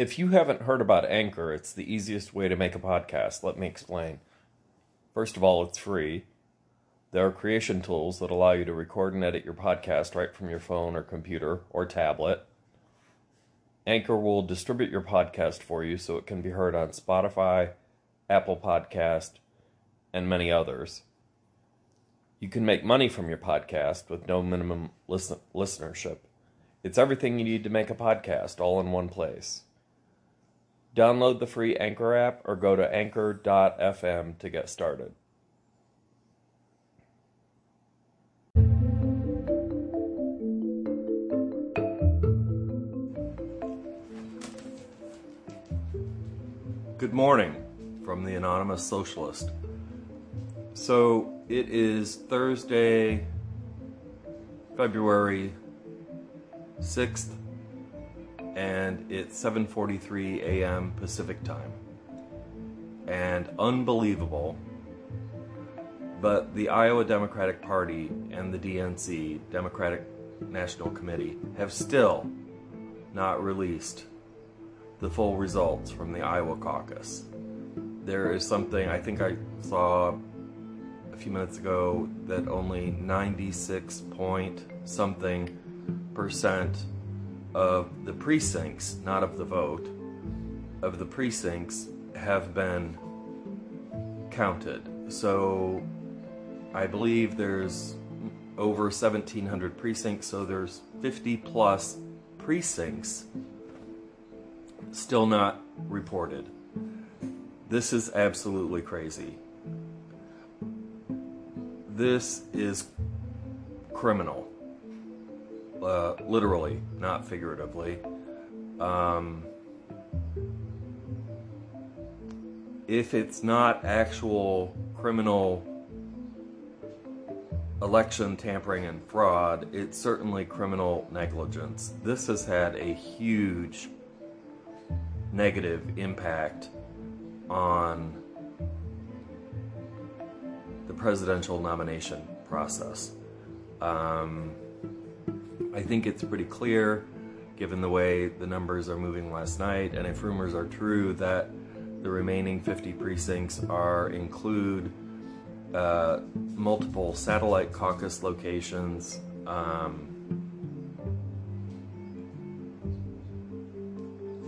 If you haven't heard about Anchor, it's the easiest way to make a podcast. Let me explain. First of all, it's free. There are creation tools that allow you to record and edit your podcast right from your phone or computer or tablet. Anchor will distribute your podcast for you so it can be heard on Spotify, Apple Podcast, and many others. You can make money from your podcast with no minimum listen- listenership. It's everything you need to make a podcast all in one place. Download the free Anchor app or go to anchor.fm to get started. Good morning from the Anonymous Socialist. So it is Thursday, February 6th, and it's 7:43 a.m. Pacific time. And unbelievable, but the Iowa Democratic Party and the DNC, Democratic National Committee, have still not released the full results from the Iowa caucus. There is something I think I saw a few minutes ago that only 96 point something percent of the precincts, not of the vote, of the precincts have been counted. So I believe there's over 1,700 precincts, so there's 50 plus precincts still not reported. This is absolutely crazy. This is criminal. Uh, literally, not figuratively. Um, if it's not actual criminal election tampering and fraud, it's certainly criminal negligence. This has had a huge negative impact on the presidential nomination process. Um, I think it's pretty clear, given the way the numbers are moving last night, and if rumors are true, that the remaining 50 precincts are include uh, multiple satellite caucus locations. Um,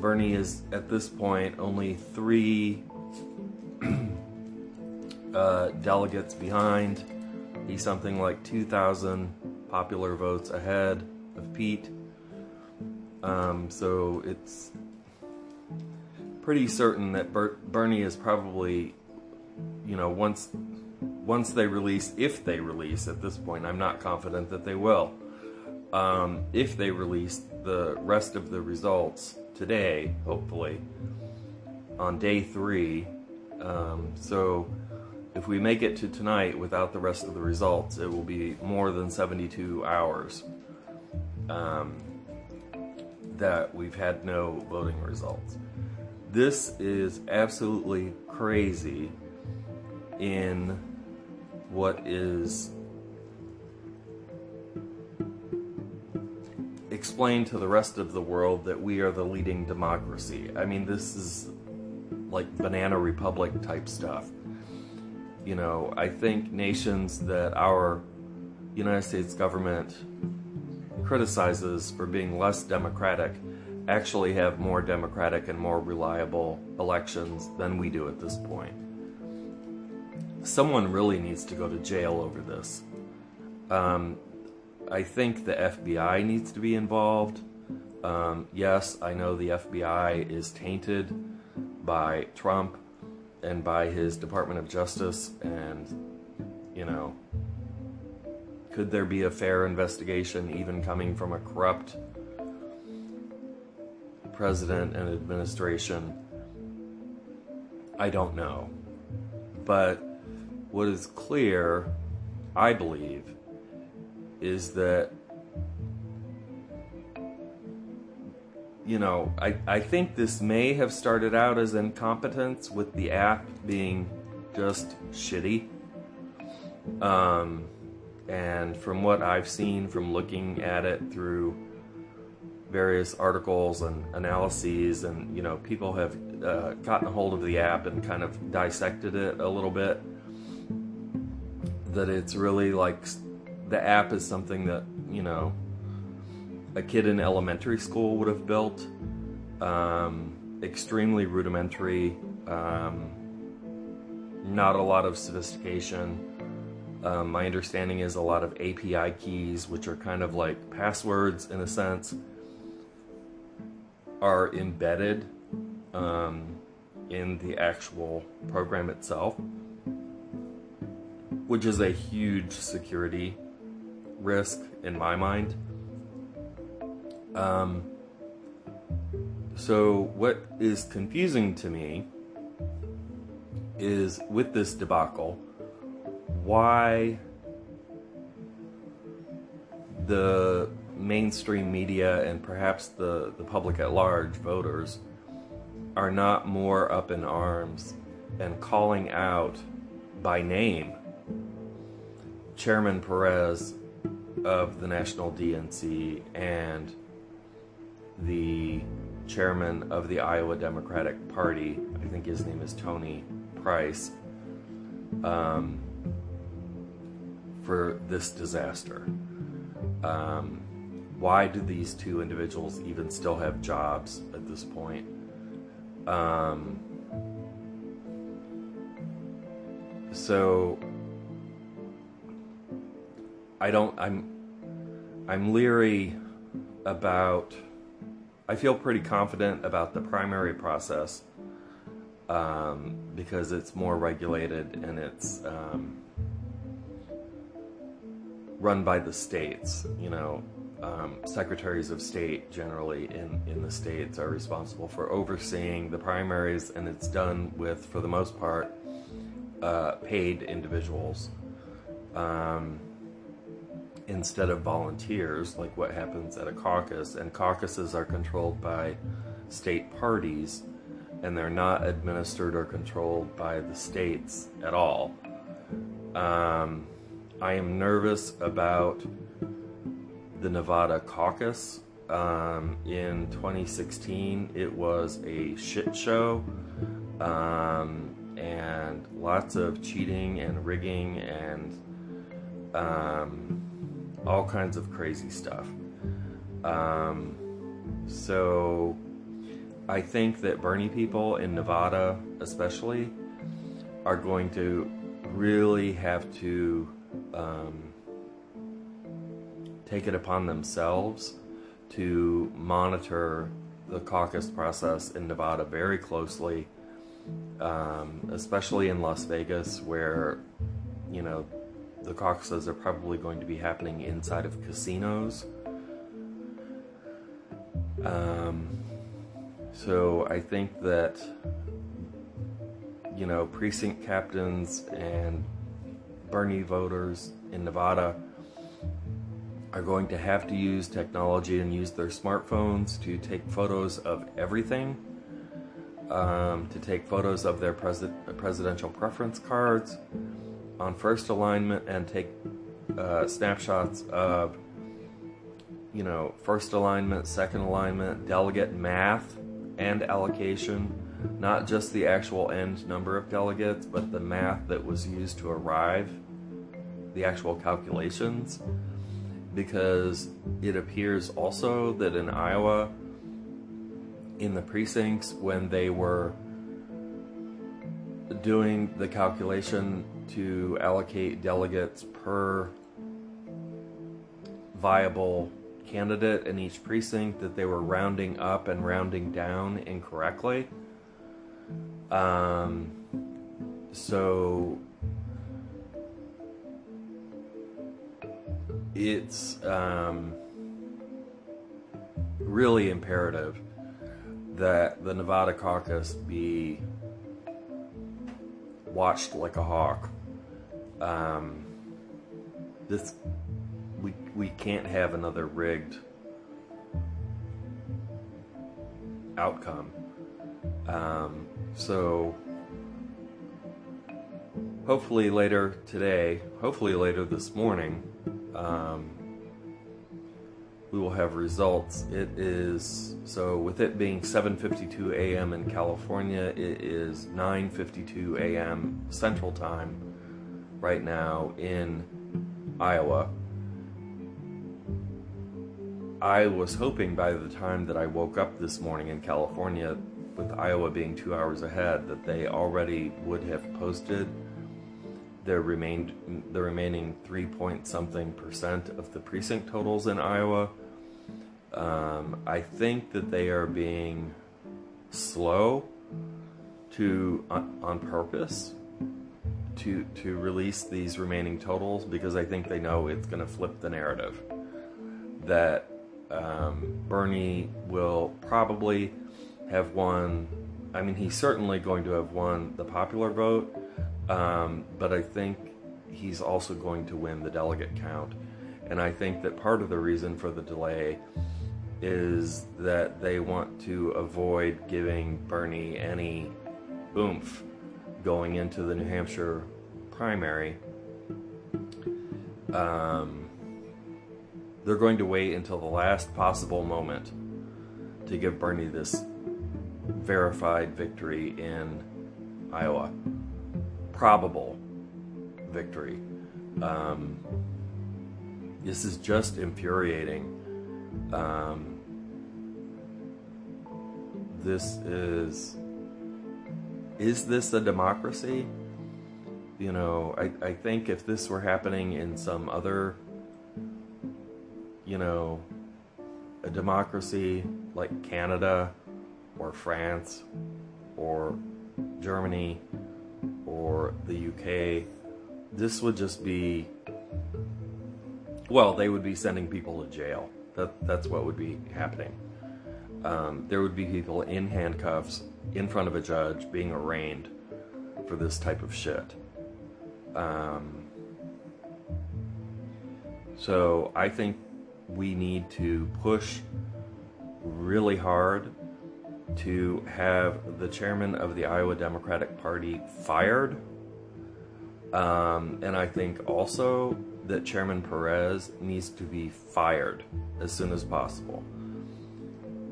Bernie is at this point only three uh, delegates behind. He's something like 2,000 popular votes ahead of Pete. Um, so it's pretty certain that Ber- Bernie is probably, you know, once once they release, if they release at this point, I'm not confident that they will. Um, if they release the rest of the results, today, hopefully, on day three. Um, so if we make it to tonight without the rest of the results, it will be more than 72 hours um, that we've had no voting results. This is absolutely crazy in what is explain to the rest of the world that we are the leading democracy. I mean, this is like banana republic type stuff. You know, I think nations that our United States government criticizes for being less democratic actually have more democratic and more reliable elections than we do at this point. Someone really needs to go to jail over this. Um, I think the FBI needs to be involved. Um, yes, I know the FBI is tainted by Trump and by his Department of Justice, and, you know, could there be a fair investigation even coming from a corrupt president and administration? I don't know. But what is clear, I believe, is that you know, I, I think this may have started out as incompetence with the app being just shitty. Um, and from what I've seen from looking at it through various articles and analyses, and you know, people have uh, gotten a hold of the app and kind of dissected it a little bit. That it's really like the app is something that you know a kid in elementary school would have built. Um, extremely rudimentary, um, not a lot of sophistication. Um, my understanding is a lot of API keys, which are kind of like passwords in a sense, are embedded um, in the actual program itself, which is a huge security risk in my mind. Um, so, what is confusing to me is with this debacle, why the mainstream media and perhaps the, the public at large, voters, are not more up in arms and calling out by name Chairman Perez of the National DNC and the chairman of the Iowa Democratic Party, I think his name is Tony Price, um, for this disaster. Um, why do these two individuals even still have jobs at this point? Um, so I don't. I'm. I'm leery about. I feel pretty confident about the primary process um, because it's more regulated and it's um, run by the states. You know, um, secretaries of state generally in, in the states are responsible for overseeing the primaries, and it's done with, for the most part, uh, paid individuals um, instead of volunteers, like what happens at a caucus. And caucuses are controlled by state parties, and they're not administered or controlled by the states at all. Um, I am nervous about the Nevada caucus. Um, in 2016, it was a shit show um, and lots of cheating and rigging and um, all kinds of crazy stuff. Um, so I think that Bernie people in Nevada, especially, are going to really have to um, take it upon themselves to monitor the caucus process in Nevada very closely, um, especially in Las Vegas, where, you know, the caucuses are probably going to be happening inside of casinos. Um, so I think that, you know, precinct captains and Bernie voters in Nevada are going to have to use technology and use their smartphones to take photos of everything, um, to take photos of their pres- presidential preference cards on first alignment and take uh, snapshots of, you know, first alignment, second alignment, delegate math and allocation, not just the actual end number of delegates, but the math that was used to arrive, the actual calculations. Because it appears also that in Iowa, in the precincts, when they were doing the calculation to allocate delegates per viable candidate in each precinct, that they were rounding up and rounding down incorrectly. Um, so it's um, really imperative that the Nevada caucus be watched like a hawk. Um, this we we can't have another rigged outcome. Um, so hopefully later today, hopefully later this morning, um, we will have results. It is so with it being 7:52 a.m. in California, it is 9:52 a.m. Central Time right now in Iowa. I was hoping by the time that I woke up this morning in California, with Iowa being two hours ahead, that they already would have posted their remained the remaining three point something percent of the precinct totals in Iowa. Um, I think that they are being slow to on, on purpose to to release these remaining totals because I think they know it's going to flip the narrative that um, Bernie will probably have won. I mean, he's certainly going to have won the popular vote, um, but I think he's also going to win the delegate count. And I think that part of the reason for the delay is that they want to avoid giving Bernie any oomph going into the New Hampshire primary. Um, they're going to wait until the last possible moment to give Bernie this verified victory in Iowa. Probable victory. Um, this is just infuriating. Um, this is. Is this a democracy? You know, I, I think if this were happening in some other, you know, a democracy like Canada or France or Germany or the UK, this would just be well, they would be sending people to jail. That that's what would be happening. Um, there would be people in handcuffs in front of a judge being arraigned for this type of shit. Um, so I think we need to push really hard to have the chairman of the Iowa Democratic Party fired. Um, and I think also that Chairman Perez needs to be fired as soon as possible.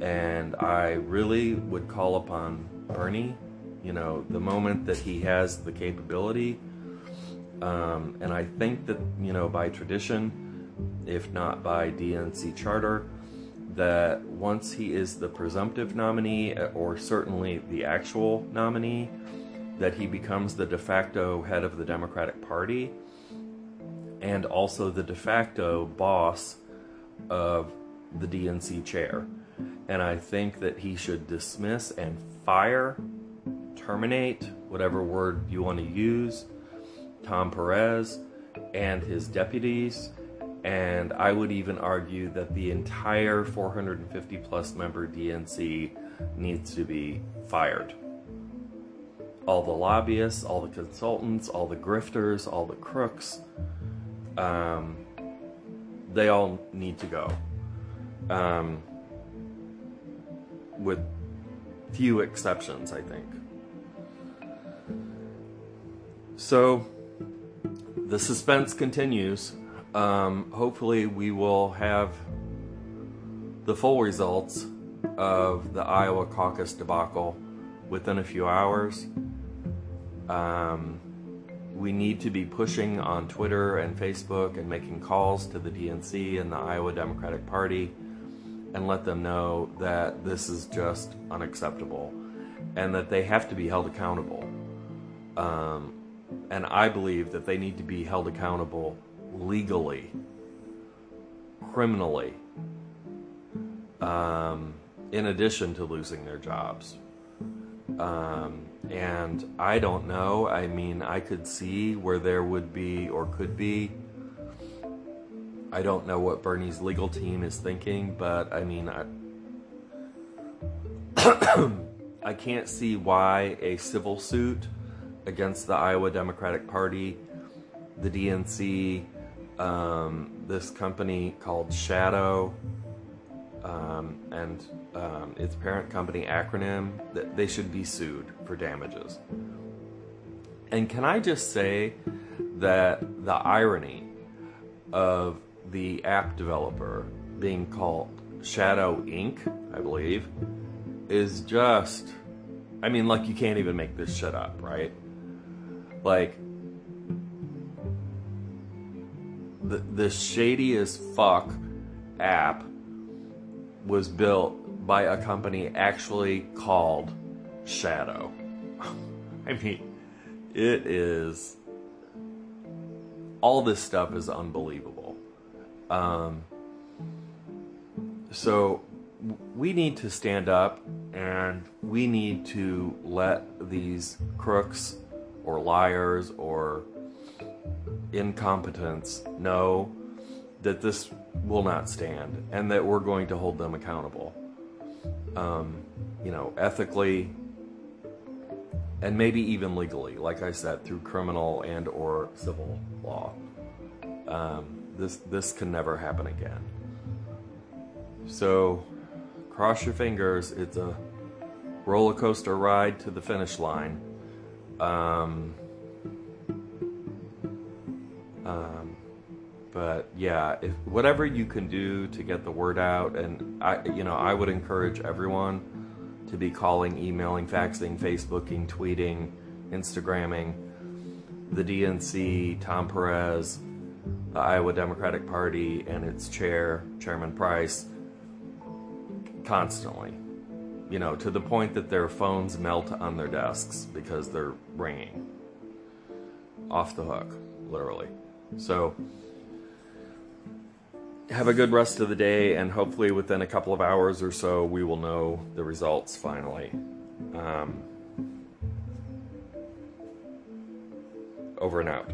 And I really would call upon Bernie, you know, the moment that he has the capability. Um, and I think that, you know, by tradition, if not by DNC charter, that once he is the presumptive nominee, or certainly the actual nominee, that he becomes the de facto head of the Democratic Party and also the de facto boss of the DNC chair. And I think that he should dismiss and fire, terminate, whatever word you want to use, Tom Perez and his deputies. And I would even argue that the entire 450 plus member DNC needs to be fired. All the lobbyists, all the consultants, all the grifters, all the crooks, um, they all need to go. Um, with few exceptions, I think. So the suspense continues. Um, hopefully, we will have the full results of the Iowa caucus debacle within a few hours. Um, we need to be pushing on Twitter and Facebook and making calls to the DNC and the Iowa Democratic Party and let them know that this is just unacceptable and that they have to be held accountable. Um, and I believe that they need to be held accountable legally, criminally, um, in addition to losing their jobs. Um, and I don't know. I mean, I could see where there would be or could be. I don't know what Bernie's legal team is thinking, but I mean, I, I can't see why a civil suit against the Iowa Democratic Party, the DNC, um, this company called Shadow, um, and um, its parent company acronym that they should be sued for damages. And can I just say that the irony of the app developer being called Shadow Inc., I believe, is just. I mean, like, you can't even make this shit up, right? Like, the, the shady as fuck app was built by a company actually called Shadow. I mean, it is. All this stuff is unbelievable. Um, so we need to stand up and we need to let these crooks or liars or incompetents know that this will not stand and that we're going to hold them accountable. Um, you know, ethically and maybe even legally, like I said, through criminal and or civil law. Um, this this can never happen again. So, cross your fingers. It's a roller coaster ride to the finish line. Um, um, but yeah, if whatever you can do to get the word out, and I, you know, I would encourage everyone to be calling, emailing, faxing, Facebooking, tweeting, Instagramming the DNC, Tom Perez, the Iowa Democratic Party, and its chair, Chairman Price, constantly. You know, to the point that their phones melt on their desks because they're ringing. Off the hook, literally. So, have a good rest of the day, and hopefully, within a couple of hours or so, we will know the results finally. Um, over and out.